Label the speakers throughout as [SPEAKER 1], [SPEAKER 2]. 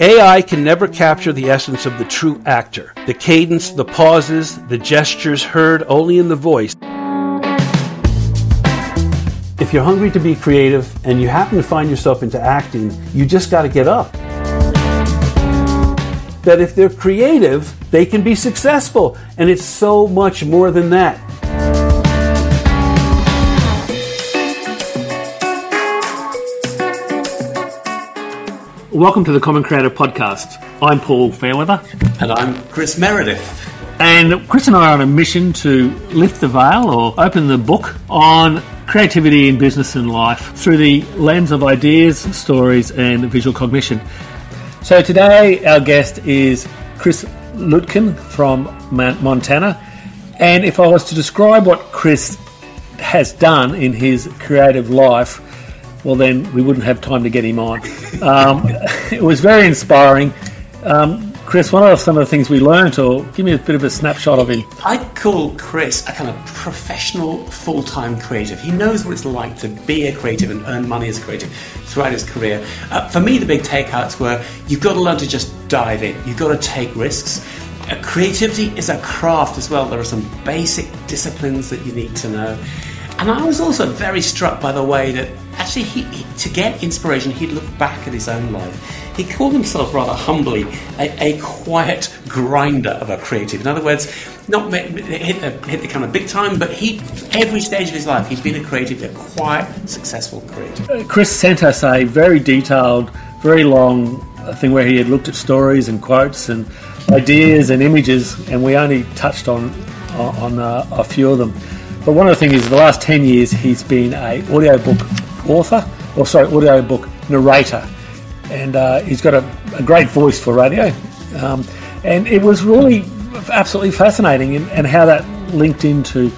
[SPEAKER 1] AI can never capture the essence of the true actor, the cadence, the pauses, the gestures heard only in the voice. If you're hungry to be creative and you happen to find yourself into acting, you just got to get up. That if they're creative, they can be successful, and it's so much more than that. Welcome to the Common Creative Podcast. I'm Paul Fairweather.
[SPEAKER 2] And I'm Chris Meredith.
[SPEAKER 1] And Chris and I are on a mission to lift the veil or open the book on creativity in business and life through the lens of ideas, stories, and visual cognition. So today, our guest is Chris Lutkin from Montana. And if I was to describe what Chris has done in his creative life, well, then we wouldn't have time to get him on. Um, it was very inspiring. Um, Chris, what are some of the things we learned, or give me a bit of a snapshot of him?
[SPEAKER 2] I call Chris a kind of professional, full time creative. He knows what it's like to be a creative and earn money as a creative throughout his career. Uh, for me, the big takeouts were you've got to learn to just dive in, you've got to take risks. Uh, creativity is a craft as well. There are some basic disciplines that you need to know. And I was also very struck by the way that actually, he, he, to get inspiration, he'd look back at his own life. He called himself rather humbly a, a quiet grinder of a creative. In other words, not hit the, hit the kind of big time, but he every stage of his life he's been a creative, a quiet, successful creative.
[SPEAKER 1] Uh, Chris sent us a very detailed, very long uh, thing where he had looked at stories and quotes and ideas and images, and we only touched on on uh, a few of them. But one of the things is, the last ten years, he's been a audiobook author, or sorry, audiobook narrator, and uh, he's got a, a, great voice for radio. Um, and it was really absolutely fascinating, and, and how that linked into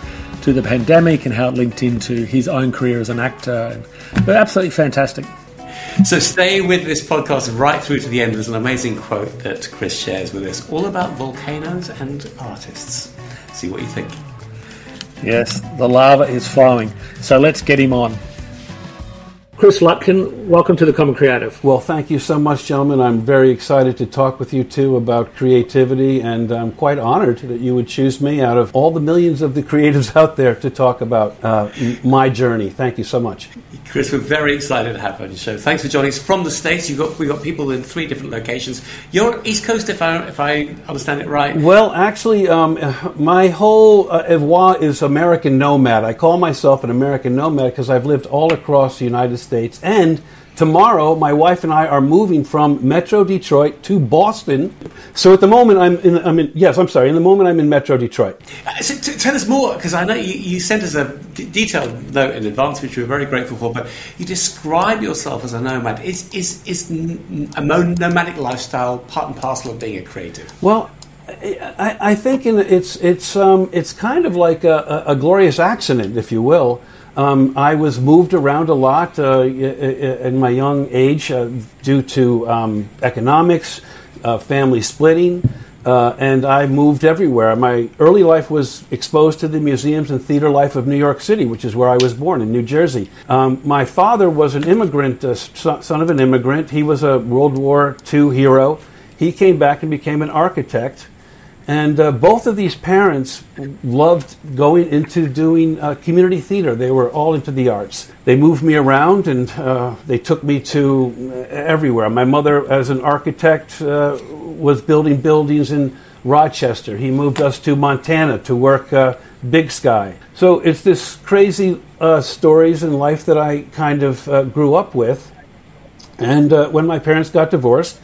[SPEAKER 1] to the pandemic and how it linked into his own career as an actor. But absolutely fantastic.
[SPEAKER 2] So stay with this podcast right through to the end. There's an amazing quote that Chris shares with us, all about volcanoes and artists. See what you think.
[SPEAKER 1] Yes, the lava is flowing. So let's get him on. Chris Lutkin, welcome to the Common Creative.
[SPEAKER 3] Well, thank you so much, gentlemen. I'm very excited to talk with you two about creativity, and I'm quite honored that you would choose me out of all the millions of the creatives out there to talk about uh, my journey. Thank you so much.
[SPEAKER 2] Chris, we're very excited to have you on the show. Thanks for joining us from the States. You've got, we've got people in three different locations. You're East Coast, if I, if I understand it right.
[SPEAKER 3] Well, actually, um, my whole uh, evoir is American nomad. I call myself an American nomad because I've lived all across the United States States. And tomorrow, my wife and I are moving from Metro Detroit to Boston. So at the moment, I'm in. I'm in yes, I'm sorry. In the moment, I'm in Metro Detroit.
[SPEAKER 2] Uh, so t- tell us more, because I know you, you, sent us a d- detailed note in advance, which we're very grateful for. But you describe yourself as a nomad. Is is is a nomadic lifestyle part and parcel of being a creative?
[SPEAKER 3] Well. I, I think it's it's um, it's kind of like a, a glorious accident, if you will. Um, I was moved around a lot uh, in my young age uh, due to um, economics, uh, family splitting, uh, and I moved everywhere. My early life was exposed to the museums and theater life of New York City, which is where I was born in New Jersey. Um, my father was an immigrant, uh, son of an immigrant. He was a World War II hero. He came back and became an architect and uh, both of these parents loved going into doing uh, community theater. They were all into the arts. They moved me around and uh, they took me to uh, everywhere. My mother, as an architect, uh, was building buildings in Rochester. He moved us to Montana to work uh, Big Sky. So it's this crazy stories in life that I kind of grew up with. And when my parents got divorced,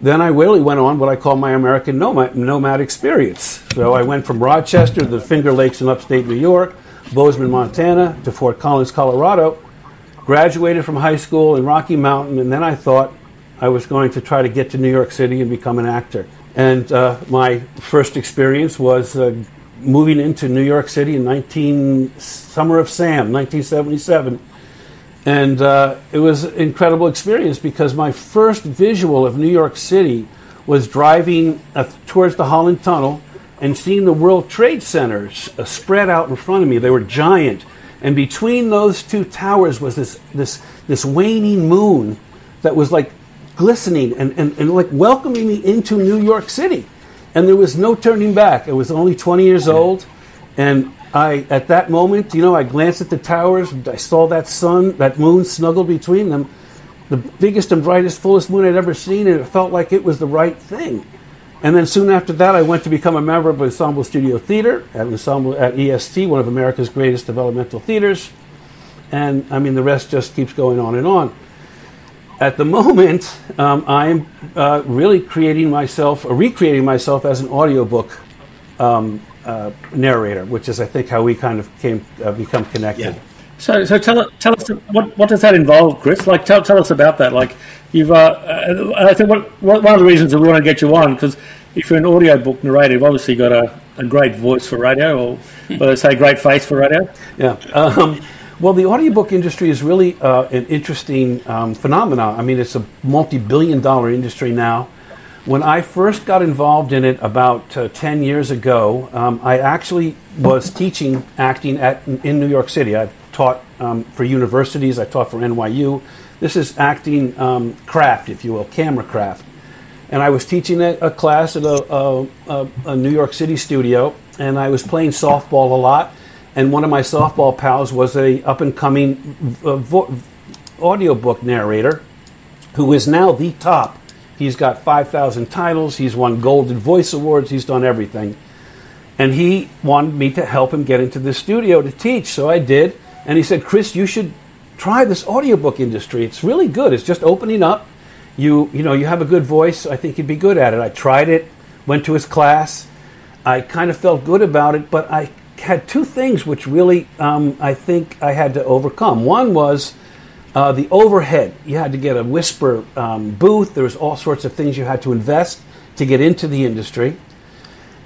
[SPEAKER 3] then I really went on what I call my American nomad, nomad experience. So I went from Rochester to the Finger Lakes in upstate New York, Bozeman, Montana, to Fort Collins, Colorado. Graduated from high school in Rocky Mountain, and then I thought I was going to try to get to New York City and become an actor. And uh, my first experience was uh, moving into New York City in 19 summer of Sam, 1977 and uh, it was an incredible experience because my first visual of New York City was driving uh, towards the Holland Tunnel and seeing the World Trade Centers uh, spread out in front of me. They were giant. And between those two towers was this, this, this waning moon that was like glistening and, and, and like welcoming me into New York City. And there was no turning back. I was only 20 years old. And I, at that moment, you know, I glanced at the towers. I saw that sun, that moon snuggled between them. The biggest and brightest, fullest moon I'd ever seen. And it felt like it was the right thing. And then soon after that, I went to become a member of Ensemble Studio Theater at Ensemble at EST, one of America's greatest developmental theaters. And I mean, the rest just keeps going on and on. At the moment, um, I'm uh, really creating myself, recreating myself as an audiobook um, uh, narrator, which is, I think, how we kind of came uh, become connected.
[SPEAKER 2] Yeah.
[SPEAKER 1] So, so tell, tell us what, what does that involve, Chris? Like, tell, tell us about that. Like, you've, uh, uh, I think what, one of the reasons that we want to get you on because if you're an audiobook narrator, you've obviously got a, a great voice for radio, or well, say great face for radio.
[SPEAKER 3] Yeah. Um, well, the audiobook industry is really uh, an interesting um, phenomenon. I mean, it's a multi-billion dollar industry now. When I first got involved in it about uh, 10 years ago, um, I actually was teaching acting at, in New York City. I've taught um, for universities, I taught for NYU. This is acting um, craft, if you will, camera craft. And I was teaching a, a class at a, a, a New York City studio, and I was playing softball a lot and one of my softball pals was a up and coming uh, vo- audiobook narrator who is now the top. He's got 5,000 titles, he's won Golden Voice Awards, he's done everything. And he wanted me to help him get into the studio to teach, so I did. And he said, Chris, you should try this audiobook industry. It's really good. It's just opening up. You, you know, you have a good voice. I think you'd be good at it. I tried it, went to his class. I kind of felt good about it, but I had two things which really um, I think I had to overcome. One was uh, the overhead. You had to get a whisper um, booth. There was all sorts of things you had to invest to get into the industry.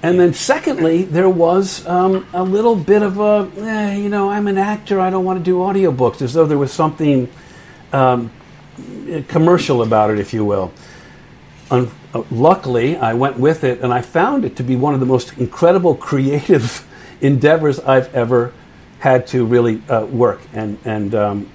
[SPEAKER 3] And then, secondly, there was um, a little bit of a, eh, you know, I'm an actor. I don't want to do audiobooks, as though there was something um, commercial about it, if you will. Un- uh, luckily, I went with it, and I found it to be one of the most incredible creative endeavors I've ever had to really uh, work, and and um,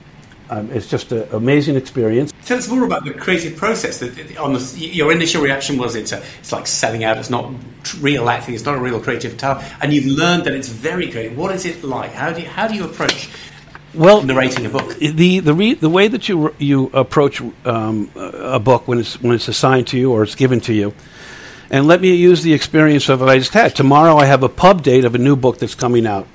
[SPEAKER 3] um, it's just an amazing experience.
[SPEAKER 2] Tell us more about the creative process. That on the, your initial reaction was it's a, it's like selling out. It's not real acting. It's not a real creative talent, and you've learned that it's very creative. What is it like? How do you, how do you approach? Well, narrating a book.
[SPEAKER 3] The the re, the way that you you approach um, a book when it's when it's assigned to you or it's given to you and let me use the experience of what I just had. Tomorrow I have a pub date of a new book that's coming out.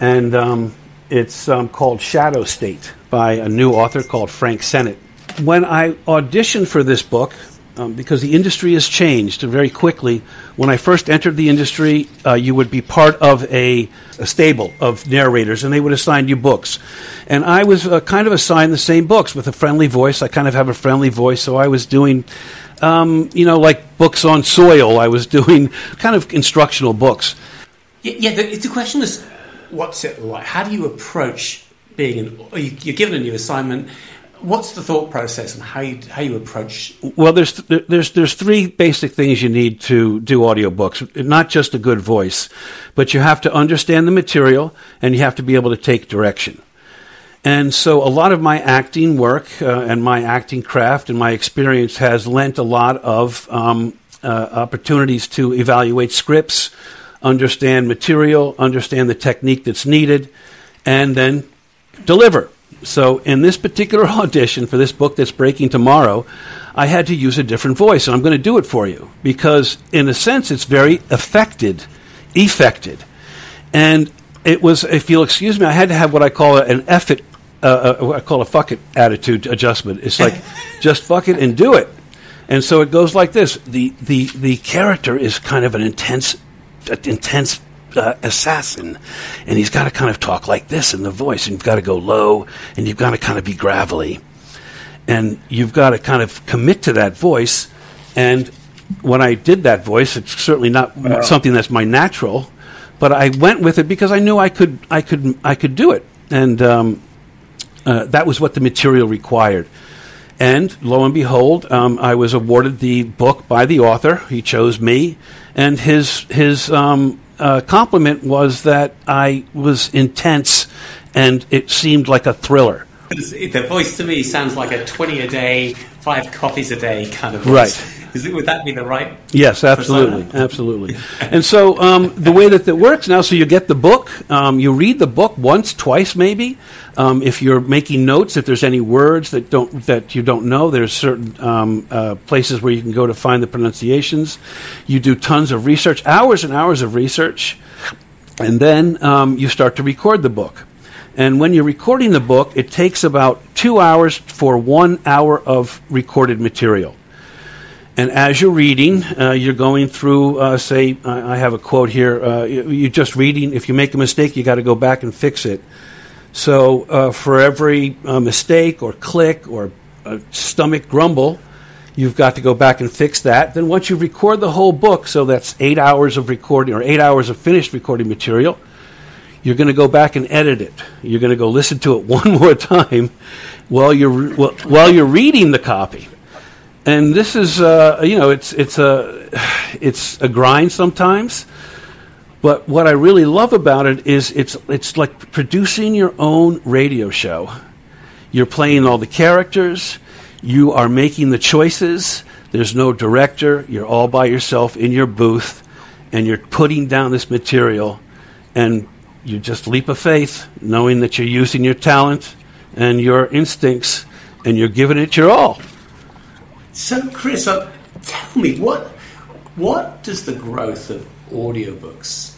[SPEAKER 3] And um, it's um, called Shadow State by a new author called Frank Sennett. When I auditioned for this book, um, because the industry has changed very quickly. When I first entered the industry, uh, you would be part of a, a, stable of narrators, and they would assign you books. And I was uh, kind of assigned the same books with a friendly voice. I kind of have a friendly voice, so I was doing um, you know, like books on soil. I was doing kind of instructional books.
[SPEAKER 2] Yeah, the, the, question is, what's it like? How do you approach being an? You're given a new assignment. What's the thought process and how you how you approach?
[SPEAKER 3] Well, there's there's there's three basic things you need to do audiobooks. Not just a good voice, but you have to understand the material and you have to be able to take direction. And so a lot of my acting work uh, and my acting craft and my experience has lent a lot of um, uh, opportunities to evaluate scripts, understand material, understand the technique that's needed, and then deliver. So in this particular audition for this book that's breaking tomorrow, I had to use a different voice, and I'm going to do it for you because, in a sense, it's very affected, effected. And it was, if you'll excuse me, I had to have what I call an effort uh, uh, I call a fuck it attitude adjustment. It's like just fuck it and do it. And so it goes like this: the the the character is kind of an intense, intense uh, assassin, and he's got to kind of talk like this in the voice, and you've got to go low, and you've got to kind of be gravelly, and you've got to kind of commit to that voice. And when I did that voice, it's certainly not wow. something that's my natural, but I went with it because I knew I could I could I could do it, and um, uh, that was what the material required. And lo and behold, um, I was awarded the book by the author. He chose me, and his his um, uh, compliment was that I was intense, and it seemed like a thriller.
[SPEAKER 2] the voice to me sounds like a 20 a day, five coffees a day kind of voice.
[SPEAKER 3] Right.
[SPEAKER 2] Is it, would that be the right?
[SPEAKER 3] Yes, absolutely, persona? absolutely. and so um, the way that it works now, so you get the book, um, you read the book once, twice, maybe. Um, if you're making notes, if there's any words that don't that you don't know, there's certain um, uh, places where you can go to find the pronunciations. You do tons of research, hours and hours of research, and then um, you start to record the book. And when you're recording the book, it takes about two hours for one hour of recorded material. And as you're reading, uh, you're going through, uh, say, I have a quote here. Uh, you're just reading. If you make a mistake, you got to go back and fix it. So uh, for every uh, mistake or click or stomach grumble, you've got to go back and fix that. Then once you record the whole book, so that's eight hours of recording or eight hours of finished recording material, you're going to go back and edit it. You're going to go listen to it one more time while you're while you're reading the copy and this is uh, you know it's it's a it's a grind sometimes. But what I really love about it is it's it's like producing your own radio show. You're playing all the characters. You are making the choices. There's no director. You're all by yourself in your booth and you're putting down this material and you just leap of faith knowing that you're using your talent and your instincts and you're giving it your all
[SPEAKER 2] so, Chris, uh, tell me what what does the growth of audiobooks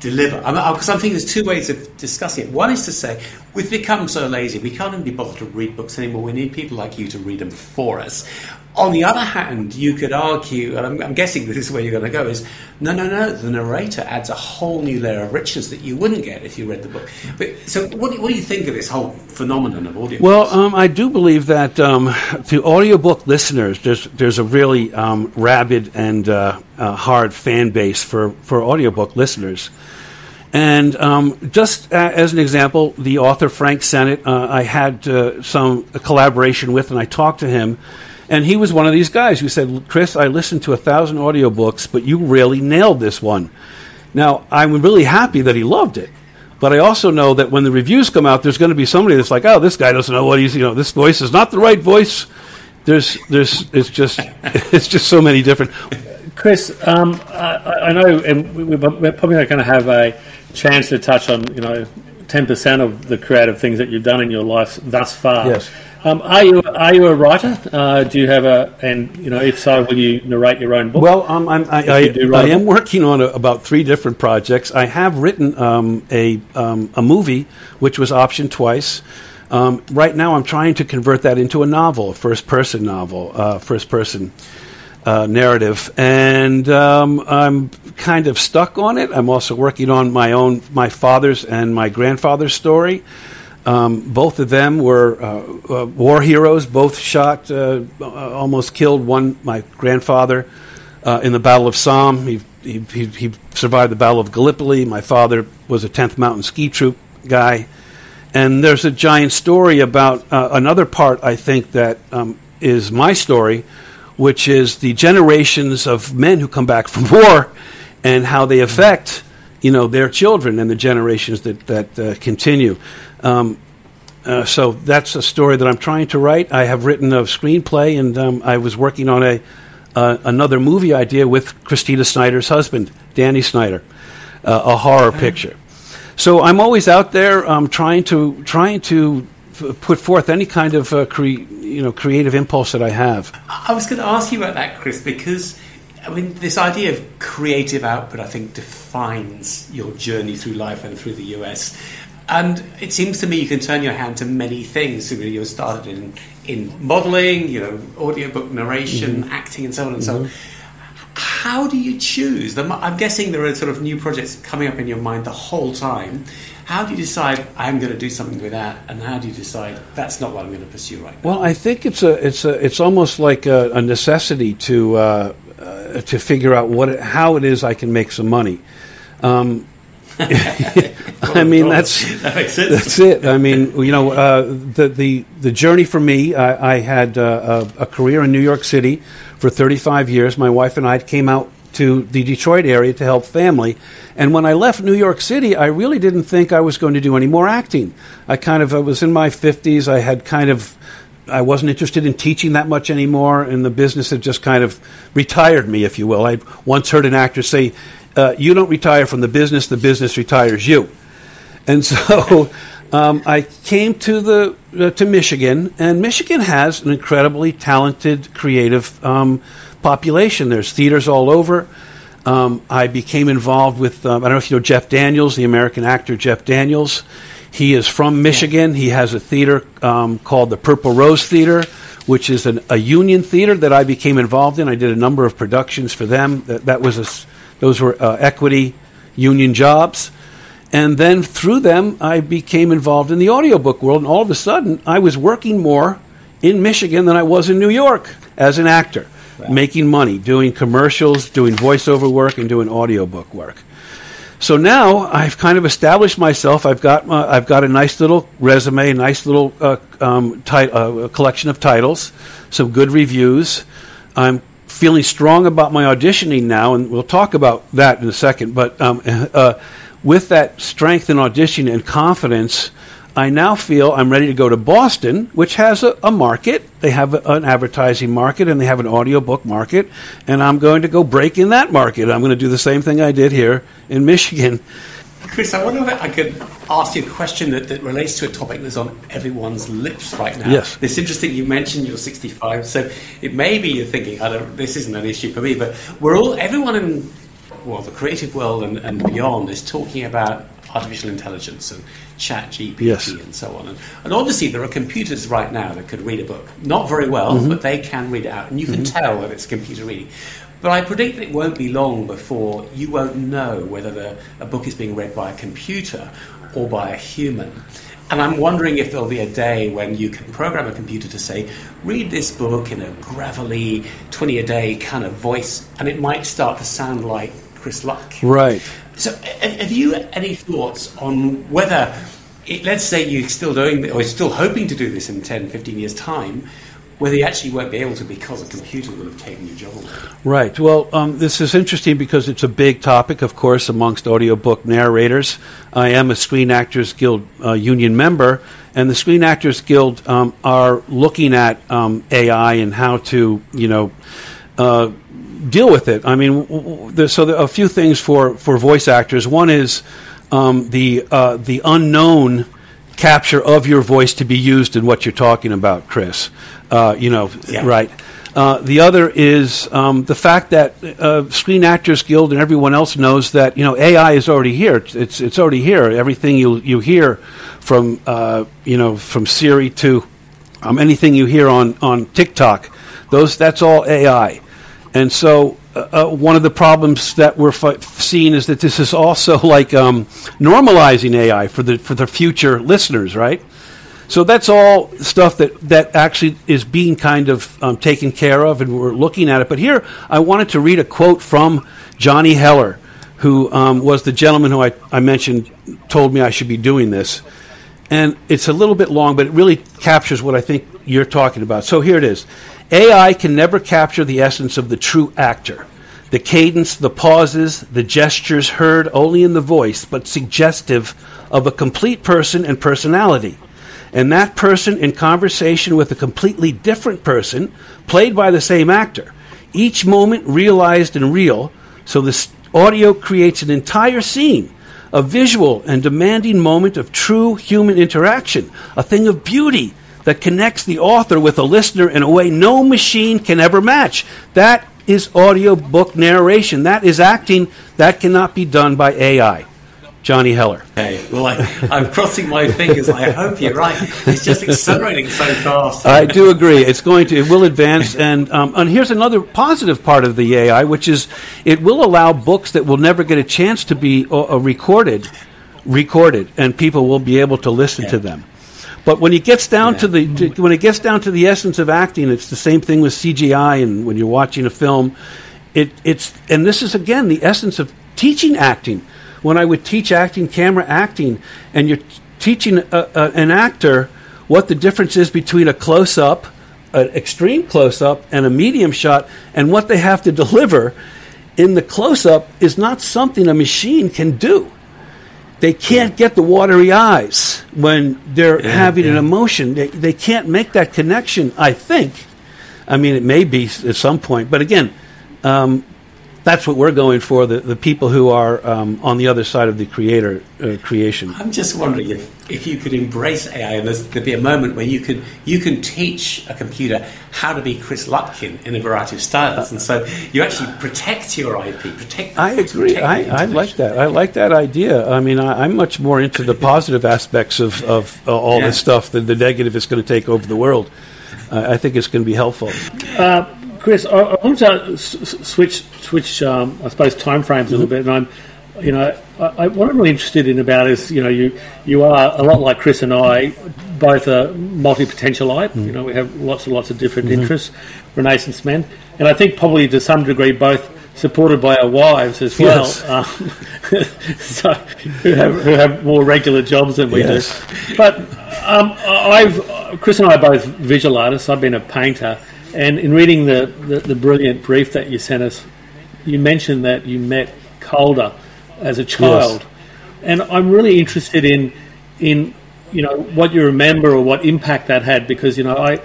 [SPEAKER 2] deliver? Because I'm, I'm, thinking there's two ways of discussing it. One is to say we've become so lazy we can't even be bothered to read books anymore. We need people like you to read them for us. On the other hand, you could argue, and I'm, I'm, guessing this is where you're going to go, is no, no, no, the narrator adds a whole new layer of richness that you wouldn't get if you read the book. But, so, what do, what do you think of this whole phenomenon of audio?
[SPEAKER 3] Well, um, I do believe that um, to audiobook listeners, there's, there's a really um, rabid and uh, uh, hard fan base for, for audiobook listeners. And um, just uh, as an example, the author Frank Sennett, uh, I had uh, some collaboration with, and I talked to him and he was one of these guys who said, Chris, I listened to a thousand audiobooks, but you really nailed this one. Now, I'm really happy that he loved it. But I also know that when the reviews come out, there's going to be somebody that's like, oh, this guy doesn't know what he's, you know, this voice is not the right voice. There's, there's, it's just, it's just so many different.
[SPEAKER 1] Chris, um, I, I, know, and we're probably not going to have a chance to touch on, you know, 10% of the creative things that you've done in your life thus far.
[SPEAKER 3] Yes.
[SPEAKER 1] Um, are you are you a writer? Uh, do you have a and you know if so, will you narrate your own book?
[SPEAKER 3] Well, um, I, I, I am working on a, about three different projects. I have written um, a um, a movie which was optioned twice. Um, right now, I'm trying to convert that into a novel, a first person novel, uh, first person. Uh, narrative, and um, I'm kind of stuck on it. I'm also working on my own, my father's and my grandfather's story. Um, both of them were uh, uh, war heroes. Both shot, uh, uh almost killed one. My grandfather uh, in the Battle of Somme. He, he, he, survived the Battle of Gallipoli. My father was a 10th Mountain Ski Troop guy. And there's a giant story about another part. I think that um, is my story, which is the generations of men who come back from war and how they affect you know their children and the generations that that continue. Um, uh, so that's a story that I'm trying to write. I have written a screenplay, and um, I was working on a uh, another movie idea with Christina Snyder's husband, Danny Snyder, uh, a horror picture. So I'm always out there um, trying to trying to f- put forth any kind of uh, cre- you know creative impulse that I have.
[SPEAKER 2] I was going to ask you about that, Chris, because I mean this idea of creative output, I think, defines your journey through life and through the US. And it seems to me you can turn your hand to many things. So you started in, in modelling, you know, audiobook narration, mm-hmm. acting, and so on and mm-hmm. so on. How do you choose? I'm guessing there are sort of new projects coming up in your mind the whole time. How do you decide I'm going to do something with that, and how do you decide that's not what I'm going to pursue right now?
[SPEAKER 3] Well, I think it's a it's a it's almost like a, a necessity to uh, uh, to figure out what it, how it is I can make some money. Um, I mean, that's
[SPEAKER 2] that makes sense.
[SPEAKER 3] That's it. I mean, you know, uh, the the the journey for me. I, I had uh, a, a, career in New York City for 35 years. My wife and I came out to the Detroit area to help family. And when I left New York City, I really didn't think I was going to do any more acting. I kind of I was in my 50s. I had kind of I wasn't interested in teaching that much anymore, and the business had just kind of retired me, if you will. I once heard an actor say, uh, "You don't retire from the business; the business retires you." And so um, I came to the uh, to Michigan, and Michigan has an incredibly talented, creative um, population. There's theaters all over. Um, I became involved with um, I don't know if you know Jeff Daniels, the American actor Jeff Daniels. He is from Michigan. He has a theater um, called the Purple Rose Theater, which is an, a union theater that I became involved in. I did a number of productions for them. That, that was a, those were uh, equity union jobs. And then through them, I became involved in the audiobook world. And all of a sudden, I was working more in Michigan than I was in New York as an actor, making money, doing commercials, doing voiceover work, and doing audiobook work. So now I've kind of established myself. I've got uh, I've got a nice little resume, a nice little uh, um, ti- uh, collection of titles, some good reviews. I'm feeling strong about my auditioning now, and we'll talk about that in a second. But um, uh, with that strength in audition and confidence, I now feel I'm ready to go to Boston, which has a, a market. They have a, an advertising market and they have an audiobook market, and I'm going to go break in that market. I'm going to do the same thing I did here in Michigan.
[SPEAKER 2] Chris, I wonder if I could ask you a question that, that relates to a topic that's on everyone's lips right now.
[SPEAKER 3] Yes.
[SPEAKER 2] It's interesting you mentioned you're 65, so it may be you're thinking, I don't, this isn't an issue for me, but we're all, everyone in well, the creative world and, and beyond is talking about artificial intelligence and ChatGPT
[SPEAKER 3] yes.
[SPEAKER 2] and so on. And, and, obviously, there are computers right now that could read a book. Not very well, mm-hmm. but they can read it out. And you can mm-hmm. tell that it's computer reading. But I predict that it won't be long before you won't know whether the, a book is being read by a computer or by a human. And I'm wondering if there'll be a day when you can program a computer to say, read this book in a gravelly, 20 a day kind of voice, and it might start to sound like Chris Luck.
[SPEAKER 3] Right.
[SPEAKER 2] So, have you any thoughts on whether, it, let's say you're still doing, or still hoping to do this in 10, 15 years' time, whether you actually won't be able to because a computer will have taken your job away.
[SPEAKER 3] Right. Well, um, this is interesting because it's a big topic, of course, amongst audiobook narrators. I am a Screen Actors Guild uh, union member, and the Screen Actors Guild um, are looking at um, AI and how to, you know, uh, deal with it. I mean, w- so there are a few things for, for voice actors. One is um, the uh, the unknown capture of your voice to be used in what you're talking about, Chris. Uh, you know, yeah. right. Uh, the other is um, the fact that uh, Screen Actors Guild and everyone else knows that you know AI is already here. It's it's already here. Everything you you hear from uh, you know from Siri to um, anything you hear on on TikTok, those that's all AI. And so, uh, uh, one of the problems that we're seeing is that this is also like um, normalizing AI for the for the future listeners, right? So that's all stuff that, that actually is being kind of um, taken care of, and we're looking at it. But here, I wanted to read a quote from Johnny Heller, who um, was the gentleman who I, I mentioned told me I should be doing this. And it's a little bit long, but it really captures what I think you're talking about. So here it is. AI can never capture the essence of the true actor. The cadence, the pauses, the gestures heard only in the voice, but suggestive of a complete person and personality. And that person in conversation with a completely different person, played by the same actor. Each moment realized and real, so the audio creates an entire scene, a visual and demanding moment of true human interaction, a thing of beauty that connects the author with a listener in a way no machine can ever match. That is audiobook narration. That is acting. That cannot be done by AI. Johnny Heller.
[SPEAKER 2] Hey, well, I, am crossing my fingers. I hope you're right. It's just accelerating so fast.
[SPEAKER 3] I do agree. It's going to. It will advance, and um, and here's another positive part of the AI, which is it will allow books that will never get a chance to be uh, uh recorded, recorded, and people will be able to listen yeah. to them. But when it gets down yeah. to the to, when it gets down to the essence of acting, it's the same thing with CGI. And when you're watching a film, it, it's and this is again the essence of teaching acting. When I would teach acting, camera acting, and you're teaching a, a, an actor what the difference is between a close up, an extreme close up, and a medium shot, and what they have to deliver. in the close up is not something a machine can do. They can't get the watery eyes when they're yeah, having yeah. an emotion. They, they can't make that connection, I think. I mean, it may be at some point, but again, um, that's what we're going for the, the people who are um, on the other side of the creator uh, creation.
[SPEAKER 2] I'm just wondering if, if you could embrace AI and there'd be a moment where you can you can teach a computer how to be Chris Lutkin in a variety of styles, and so you actually protect your IP. Protect.
[SPEAKER 3] I agree. I, I, like that. I like that idea. I mean, I, am much more into the positive aspects of, of uh, all yeah. this stuff than the negative is going to take over the world. Uh, I think it's going to be helpful.
[SPEAKER 1] Chris, I, I want to s- switch switch um, I suppose time frames a little bit, and I'm you know I, what I'm really interested in about is you know you you are a lot like Chris and I, both are multi potentialite. Mm. You know we have lots and lots of different mm-hmm. interests, Renaissance men, and I think probably to some degree both supported by our wives as well, yes. um, so, who, have, who have more regular jobs than we yes. do. But um, I've Chris and I are both visual artists. I've been a painter and in reading the, the, the, brilliant brief that you sent us, you mentioned that you met Calder as a child. Yes. And I'm really interested in in you know what you remember or what impact that had because you know I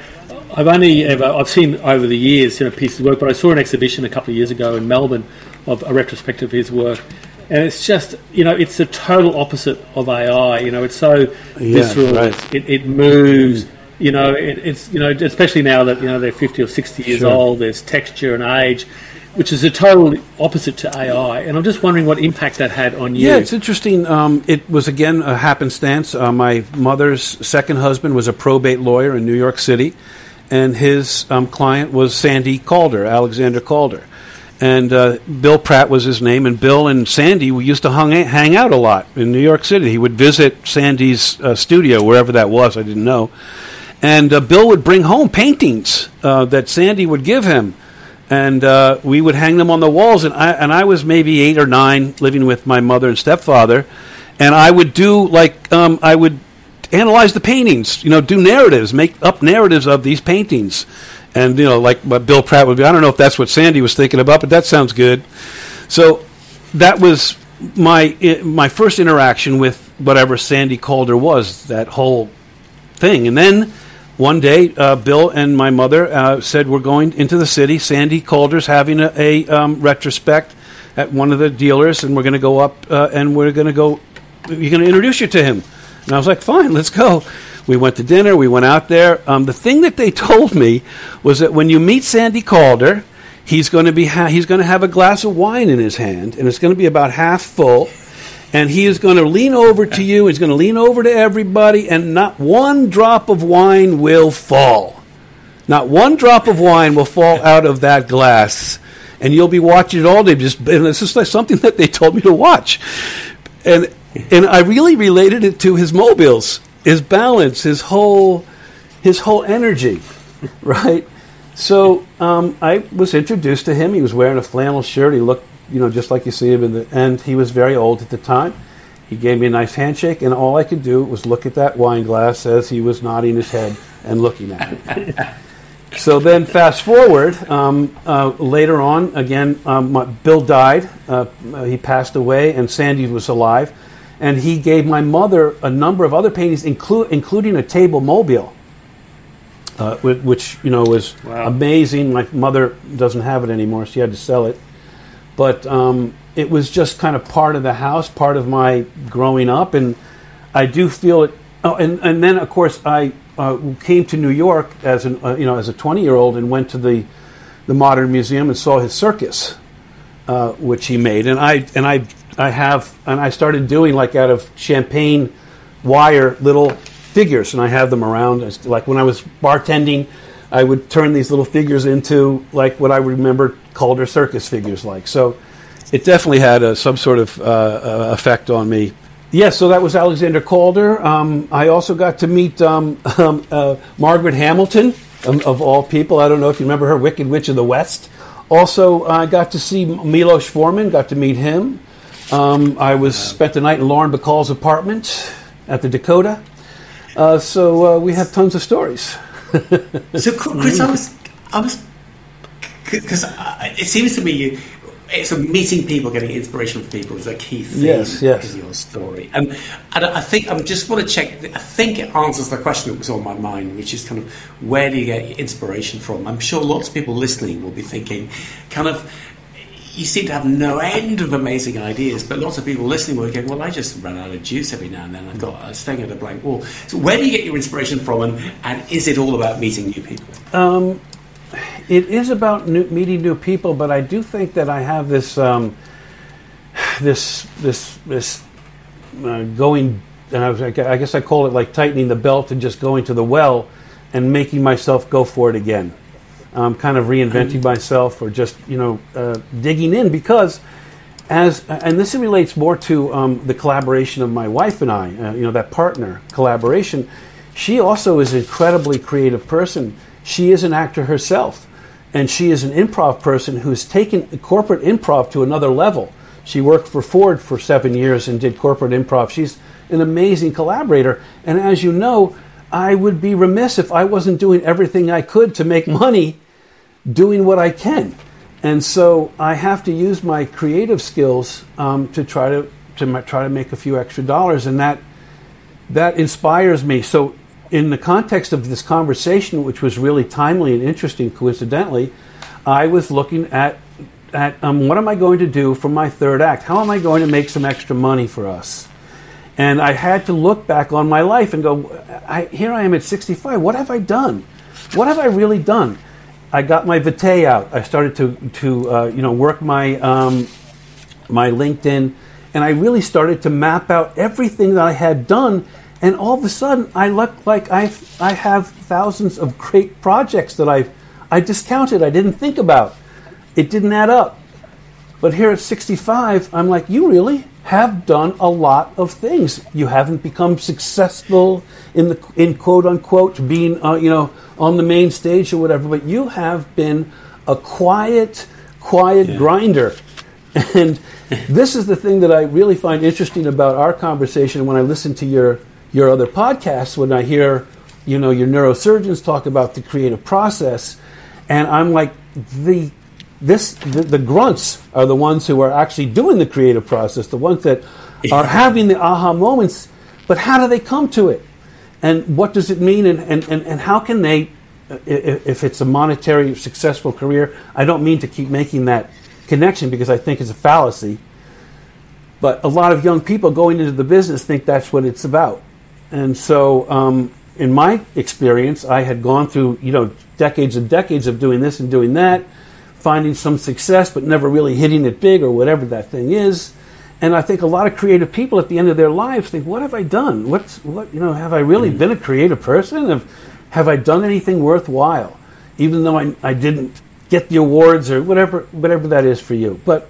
[SPEAKER 1] I've only ever I've seen over the years you know pieces of work, but I saw an exhibition a couple of years ago in Melbourne of a retrospective of his work, and it's just you know it's the total opposite of AI. You know, it's so yeah, visceral. Right. It, it moves you know, it, it's you know, especially now that you know they're fifty or sixty years sure. old. There's texture and age, which is a total opposite to AI. And I'm just wondering what impact that had on you.
[SPEAKER 3] Yeah, it's interesting. Um, it was again a happenstance. Uh, my mother's second husband was a probate lawyer in New York City, and his um, client was Sandy Calder, Alexander Calder. And uh, Bill Pratt was his name, and Bill and Sandy we used to hung, hang out a lot in New York City. He would visit Sandy's uh, studio, wherever that was, I didn't know and uh, Bill would bring home paintings uh, that Sandy would give him, and uh, we would hang them on the walls. And I and I was maybe eight or nine, living with my mother and stepfather, and I would do like um, I would analyze the paintings, you know, do narratives, make up narratives of these paintings, and you know, like Bill Pratt would be. I don't know if that's what Sandy was thinking about, but that sounds good. So that was my my first interaction with whatever Sandy Calder was. That whole thing, and then one day, uh, Bill and my mother uh, said, We're going into the city. Sandy Calder's having a, a um, retrospect at one of the dealers, and we're going to go up uh, and we're going to go, you're going to introduce you to him. And I was like, Fine, let's go. We went to dinner, we went out there. Um, the thing that they told me was that when you meet Sandy Calder, he's going to be ha- he's going to have a glass of wine in his hand, and it's going to be about half full and he is going to lean over to you. He's going to lean over to everybody, and not one drop of wine will fall. Not one drop of wine will fall out of that glass, and you'll be watching it all day. Just and this is like something that they told me to watch, and and I really related it to his mobiles, his balance, his whole his whole energy, right? So um, I was introduced to him. He was wearing a flannel shirt. He looked you know, just like you see him in the. And he was very old at the time. He gave me a nice handshake, and all I could do was look at that wine glass as he was nodding his head and looking at me. so then, fast forward, um, uh, later on, again, um, my, Bill died. Uh, he passed away, and Sandy was alive. And he gave my mother a number of other paintings, inclu- including a table mobile. Uh, which you know was wow. amazing. My mother doesn't have it anymore; she had to sell it but um, it was just kind of part of the house, part of my growing up, and I do feel it. Oh, and and then of course I uh, came to New York as an uh, you know as a twenty year old and went to the the Modern Museum and saw his circus, uh, which he made, and I and I I have and I started doing like out of champagne wire little figures, and I have them around. Like when I was bartending, I would turn these little figures into like what I remember Calder circus figures like. So it definitely had a, some sort of uh, uh, effect on me. Yes, yeah, so that was Alexander Calder. Um, I also got to meet um, um, uh, Margaret Hamilton, um, of all people. I don't know if you remember her, Wicked Witch of the West. Also, I got to see Milos Forman, got to meet him. Um, I was spent the night in Lauren Bacall's apartment at the Dakota. Uh, so uh, we have tons of stories.
[SPEAKER 2] so, Chris, I was, I was because it seems to me you, it's a meeting people, getting inspiration from people is a key theme
[SPEAKER 3] yes, yes.
[SPEAKER 2] in your story. And, and I think I just want to check. I think it answers the question that was on my mind, which is kind of where do you get inspiration from? I'm sure lots of people listening will be thinking, kind of. You seem to have no end of amazing ideas, but lots of people listening will going, "Well, I just run out of juice every now and then. I've got I'm at a blank wall." So, where do you get your inspiration from, and, and is it all about meeting new people?
[SPEAKER 3] Um, it is about new, meeting new people, but I do think that I have this um, this this this uh, going. And I, I guess I call it like tightening the belt and just going to the well and making myself go for it again. Um, kind of reinventing myself or just you know uh, digging in because as and this relates more to um, the collaboration of my wife and I. Uh, you know that partner collaboration. She also is an incredibly creative person. She is an actor herself and she is an improv person who's taken corporate improv to another level. She worked for Ford for seven years and did corporate improv. She's an amazing collaborator. And as you know, I would be remiss if I wasn't doing everything I could to make money doing what I can. And so I have to use my creative skills um, to try to, to try to make a few extra dollars, and that that inspires me. So in the context of this conversation, which was really timely and interesting, coincidentally, I was looking at at um, what am I going to do for my third act? How am I going to make some extra money for us? And I had to look back on my life and go, I, here I am at 65. What have I done? What have I really done? I got my Vitae out. I started to to uh, you know work my um, my LinkedIn, and I really started to map out everything that I had done and all of a sudden I look like I I have thousands of great projects that I I discounted. I didn't think about. It didn't add up. But here at 65, I'm like, you really have done a lot of things. You haven't become successful in the in quote unquote being uh, you know on the main stage or whatever, but you have been a quiet, quiet yeah. grinder. And this is the thing that I really find interesting about our conversation when I listen to your your other podcasts when I hear, you know, your neurosurgeons talk about the creative process, and I'm like, the this the, the grunts are the ones who are actually doing the creative process, the ones that are having the aha moments. But how do they come to it? And what does it mean? And, and, and, and how can they, if it's a monetary successful career, I don't mean to keep making that connection because I think it's a fallacy. But a lot of young people going into the business think that's what it's about. And so, um, in my experience, I had gone through you know decades and decades of doing this and doing that, finding some success, but never really hitting it big or whatever that thing is. And I think a lot of creative people at the end of their lives think, "What have I done? What's what? You know, have I really been a creative person? Have have I done anything worthwhile? Even though I, I didn't get the awards or whatever whatever that is for you." But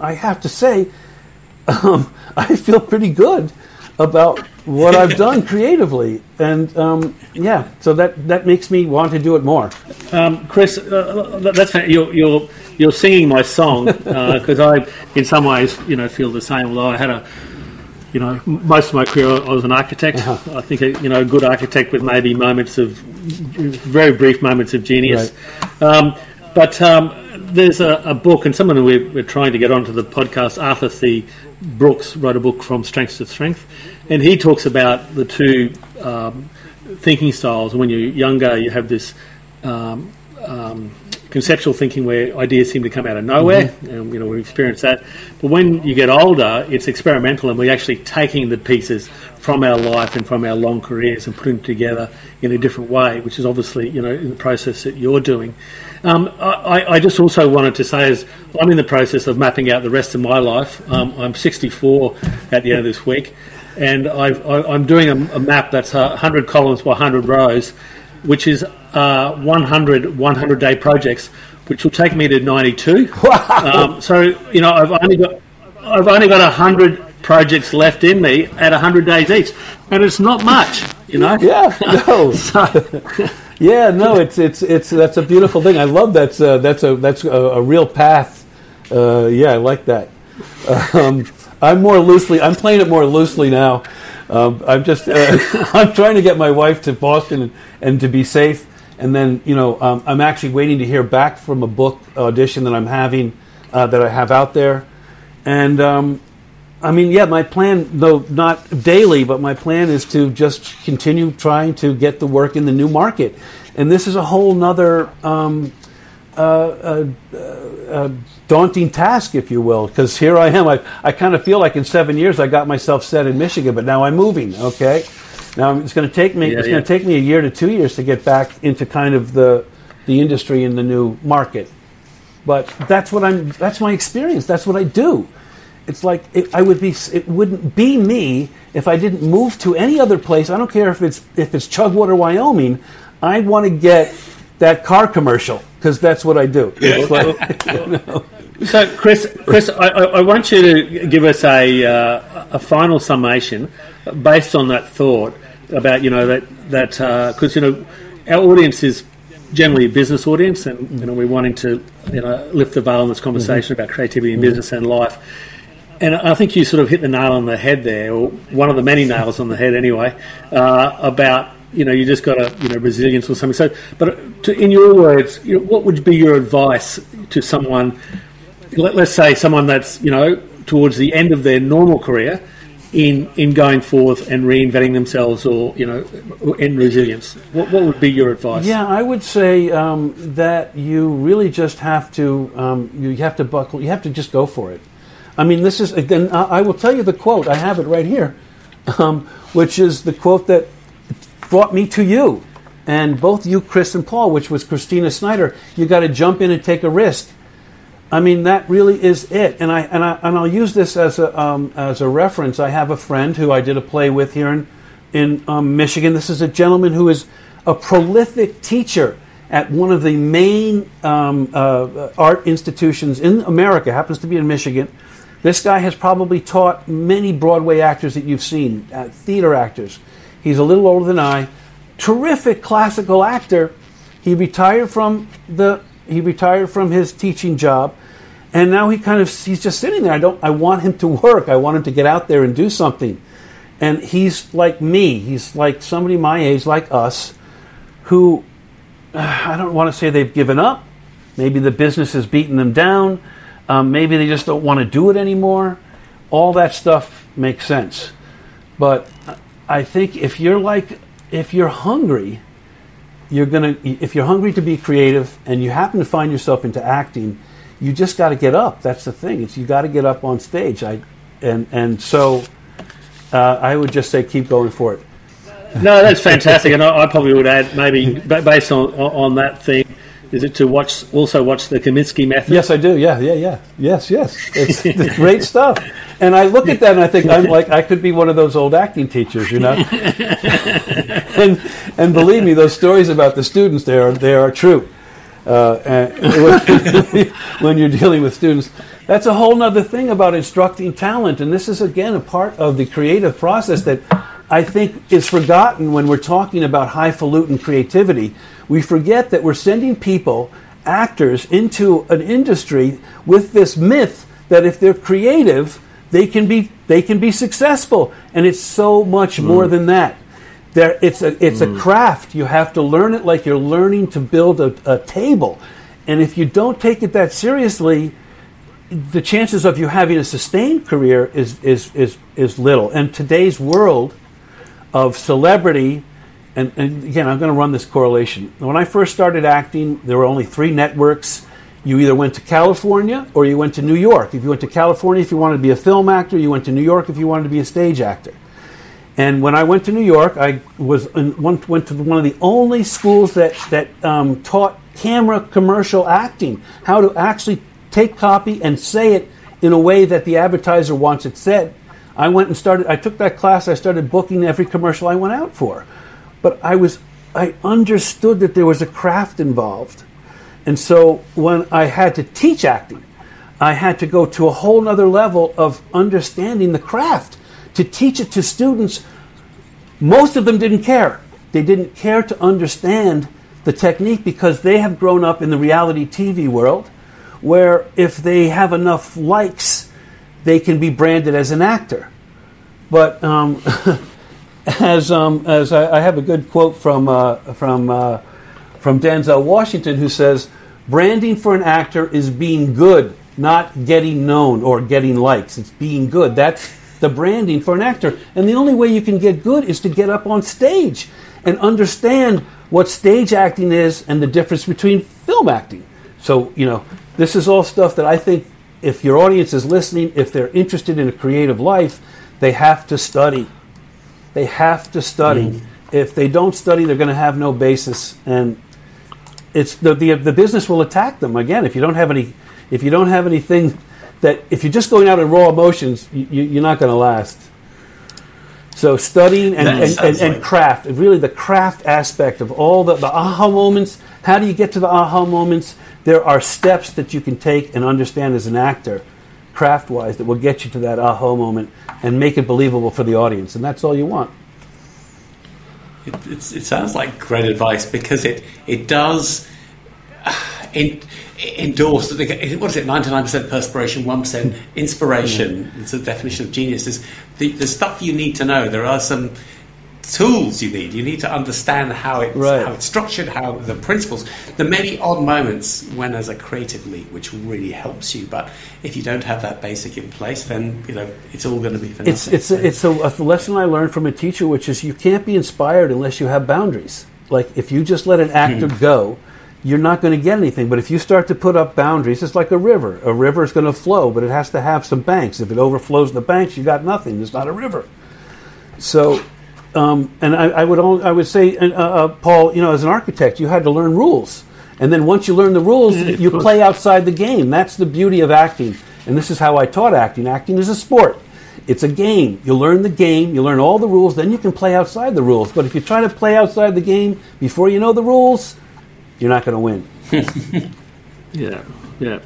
[SPEAKER 3] I have to say, um, I feel pretty good about what I've done creatively, and um, yeah, so that that makes me want to do it more.
[SPEAKER 1] Um, Chris, uh, uh that's you're, you're you're singing my song because uh, I, in some ways, you know, feel the same. Although I had a, you know, most of my career I was an architect. Uh-huh. I think a, you know, a good architect with maybe moments of very brief moments of genius. Right. Um, but um, there's a, a, book, and someone we're, we're, trying to get onto the podcast, Arthur C. Brooks, wrote a book from strength to strength, and he talks about the two um, thinking styles. When you're younger, you have this um, um, conceptual thinking where ideas seem to come out of nowhere, mm-hmm. and you know we've experienced that. But when you get older, it's experimental, and we're actually taking the pieces from our life and from our long careers and putting them together in a different way, which is obviously you know in the process that you're doing. Um, I, I, just also wanted to say, as I'm in the process of mapping out the rest of my life. Um, I'm 64 at the end of this week, and i am doing a, a, map that's 100 columns by 100 rows, which is uh, 100 100 day projects, which will take me to 92. Wow. Um, so you know, I've only got I've only got 100 projects left in me at 100 days each, and it's not much, you know.
[SPEAKER 3] Yeah, no. so, yeah, no, it's it's it's that's a beautiful thing. I love that. Uh, that's a that's a, a real path. Uh, yeah, I like that. Um, I'm more loosely. I'm playing it more loosely now. Um, I'm just. Uh, I'm trying to get my wife to Boston and, and to be safe. And then you know, um, I'm actually waiting to hear back from a book audition that I'm having uh, that I have out there. And um, I mean, yeah, my plan, though not daily, but my plan is to just continue trying to get the work in the new market. And this is a whole nother um, uh, uh, uh, daunting task, if you will, because here I am. I, I kind of feel like in seven years I got myself set in Michigan, but now I'm moving, okay? Now it's going to take me,
[SPEAKER 1] Yeah,
[SPEAKER 3] it's
[SPEAKER 1] yeah.
[SPEAKER 3] going to take me a year to two years to get back into kind of the, the industry in the new market but that's what I'm. That's my experience. That's what I do. It's like it, I would be. It wouldn't be me if I didn't move to any other place. I don't care if it's if it's Chugwater, Wyoming. I want to get that car commercial because that's what I do. It's like-
[SPEAKER 1] So, Chris, Chris, I, I I want you to give us a uh, a final summation based on that thought about you know that that because you know our audience is generally a business audience, and you know we're wanting to you know lift the veil in this conversation about creativity in business and life. And I think you sort of hit the nail on the head there, or one of the many nails on the head, anyway, uh, about you know you just got to you know resilience or something. So, but to, in your words, you know, what would be your advice to someone? Let, let's say someone that's you know towards the end of their normal career in in going forth and reinventing themselves, or you know, in resilience. What, what would be your advice?
[SPEAKER 3] Yeah, I would say um, that you really just have to um, you have to buckle. You have to just go for it. I mean, this is again. I I will tell you the quote. I have it right here, um, which is the quote that brought me to you, and both you, Chris and Paul, which was Christina Snyder. You got to jump in and take a risk. I mean, that really is it. And I and I and I'll use this as a um, as a reference. I have a friend who I did a play with here in in um, Michigan. This is a gentleman who is a prolific teacher at one of the main um, uh, art institutions in America. Happens to be in Michigan. This guy has probably taught many Broadway actors that you've seen, uh, theater actors. He's a little older than I. Terrific classical actor. He retired from the he retired from his teaching job, and now he kind of he's just sitting there. I don't. I want him to work. I want him to get out there and do something. And he's like me. He's like somebody my age, like us, who I don't want to say they've given up. Maybe the business has beaten them down. Um, maybe they just don't want to do it anymore. All that stuff makes sense. But I think if you're like, if you're hungry, you're gonna. If you're hungry to be creative and you happen to find yourself into acting, you just got to get up. That's the thing. It's you got to get up on stage. I, and and so, uh, I would just say keep going for it.
[SPEAKER 1] No, that's fantastic, and I, I probably would add maybe based on on that thing, is it to watch also watch the Kominsky method?
[SPEAKER 3] Yes, I do. Yeah, yeah, yeah. Yes, yes. It's, it's great stuff. And I look at that and I think I'm like I could be one of those old acting teachers, you know. and and believe me, those stories about the students they are they are true. Uh, and when you're dealing with students, that's a whole other thing about instructing talent. And this is again a part of the creative process that I think is forgotten when we're talking about highfalutin creativity. We forget that we're sending people, actors, into an industry with this myth that if they're creative, they can be they can be successful, and it's so much hmm. more than that. There, it's a it's a hmm. craft. You have to learn it like you're learning to build a, a table, and if you don't take it that seriously, the chances of you having a sustained career is is is is little. And today's world of celebrity, and, and again, I'm going to run this correlation. When I first started acting, there were only three networks. You either went to California or you went to New York. If you went to California, if you wanted to be a film actor, you went to New York if you wanted to be a stage actor. And when I went to New York, I was in went to one of the only schools that that um, taught camera commercial acting, how to actually take copy and say it in a way that the advertiser wants it said. I went and started. I took that class. I started booking every commercial I went out for, but I was I understood that there was a craft involved, and so when I had to teach acting, I had to go to a whole nother level of understanding the craft to teach it to students. Most of them didn't care. They didn't care to understand the technique because they have grown up in the reality TV world where if they have enough likes, they can be branded as an actor. But um, as um, as I, I have a good quote from uh, from uh, from Denzel Washington, who says, "Branding for an actor is being good not getting known or getting likes. It's being good. That's the branding for an actor. And the only way you can get good is to get up on stage and understand what stage acting is and the difference between film acting. So, you know, this is all stuff that I think if your audience is listening, if they're interested in a creative life, they have to study. They have to study. Mm. If they don't study, they're going to have no basis, and it's the, the the business will attack them again if you don't have any if you don't have anything that if you're just going out in raw emotions, you, are not going to last. So studying and, and, and, and, craft, really the craft aspect of all the, the aha moments. How do you get to the aha moments? There are steps that you can take and understand as an actor, craft wise, that will get you to that aha moment and make it believable for the audience. And that's all you want.
[SPEAKER 2] It, it sounds like great advice because it, it does. That they what is it 99% perspiration 1% inspiration it's the definition of genius is the, the stuff you need to know there are some tools you need you need to understand how it's right. how it's structured how the principles the many odd moments when there's a creative leap which really helps you but if you don't have that basic in place then you know it's all going to be for
[SPEAKER 3] it's nothing. it's a, it's a, a lesson i learned from a teacher which is you can't be inspired unless you have boundaries like if you just let an actor hmm. go you're not going to get anything. But if you start to put up boundaries, it's like a river. A river is going to flow, but it has to have some banks. If it overflows the banks, you got nothing. It's not a river. So, um, and I, I, would I would say, uh, uh, Paul, you know, as an architect, you had to learn rules. And then once you learn the rules, you play outside the game. That's the beauty of acting. And this is how I taught acting. Acting is a sport. It's a game. You learn the game, you learn all the rules, then you can play outside the rules. But if you try to play outside the game before you know the rules, you're not going to win.
[SPEAKER 1] yeah, yeah.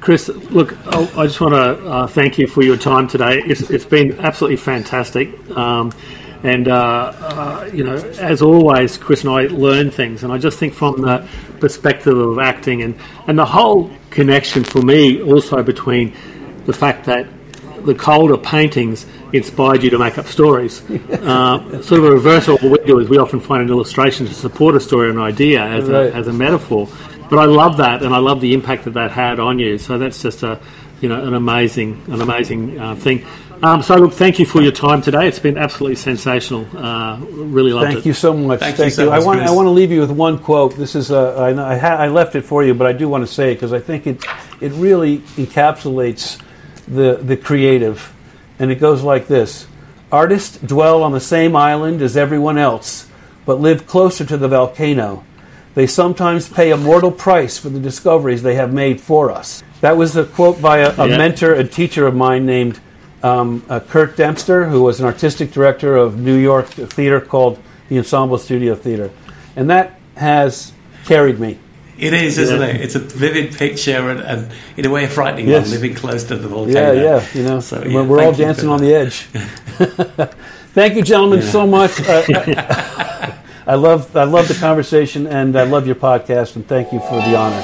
[SPEAKER 1] Chris, look, I just want to uh, thank you for your time today. It's, it's been absolutely fantastic. Um, and, uh, uh, you know, as always, Chris and I learn things. And I just think from the perspective of acting and, and the whole connection for me also between the fact that the Calder paintings inspired you to make up stories. Uh, sort of a reversal of what we do is we often find an illustration to support a story or an idea as, right. a, as a metaphor. But I love that, and I love the impact that that had on you. So that's just a, you know, an amazing, an amazing uh, thing. Um, so look, thank you for your time today. It's been absolutely sensational. Uh, really loved
[SPEAKER 3] thank
[SPEAKER 1] it.
[SPEAKER 3] Thank you so much. Thank, thank you. So you. I want I want to leave you with one quote. This is a, I, I, ha- I left it for you, but I do want to say it because I think it it really encapsulates the the creative and it goes like this Artists dwell on the same island as everyone else, but live closer to the volcano. They sometimes pay a mortal price for the discoveries they have made for us. That was a quote by a, a yeah. mentor, a teacher of mine named um, uh, Curt Dempster, who was an artistic director of New York theater called the Ensemble Studio Theater. And that has carried me.
[SPEAKER 2] It is, isn't yeah. it? It's a vivid picture and, and in a way a frightening yes. one, living close to the volcano.
[SPEAKER 3] Yeah, yeah, you know, so, yeah, we're all dancing on the edge. thank you, gentlemen, yeah. so much. Uh, I love, I love the conversation, and I love your podcast, and thank you for the honor.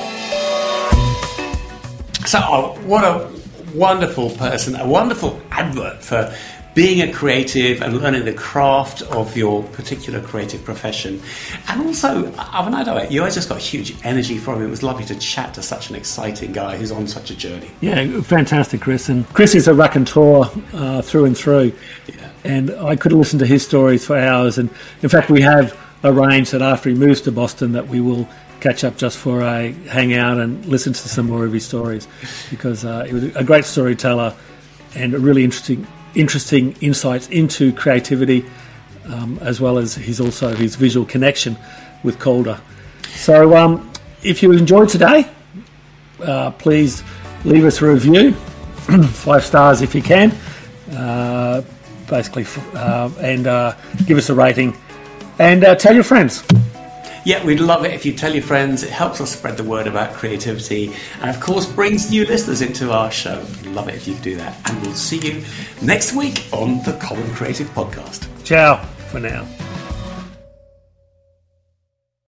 [SPEAKER 2] So, oh, what a wonderful person, a wonderful advert for being a creative and learning the craft of your particular creative profession. And also, Avanado, you always just got huge energy from him. It was lovely to chat to such an exciting guy who's on such a journey.
[SPEAKER 1] Yeah, fantastic, Chris. And Chris is a raconteur uh, through and through. Yeah. And I could listen to his stories for hours. And in fact, we have arranged that after he moves to Boston that we will catch up just for a hangout and listen to some more of his stories because uh, he was a great storyteller and a really interesting interesting insights into creativity, um, as well as his also his visual connection with Calder. So, um, if you enjoyed today, uh, please leave us a review, five stars if you can, uh, basically, uh, and uh, give us a rating, and uh, tell your friends.
[SPEAKER 2] Yeah, we'd love it if you tell your friends. It helps us spread the word about creativity and, of course, brings new listeners into our show. We'd love it if you do that. And we'll see you next week on the Common Creative Podcast.
[SPEAKER 1] Ciao for now.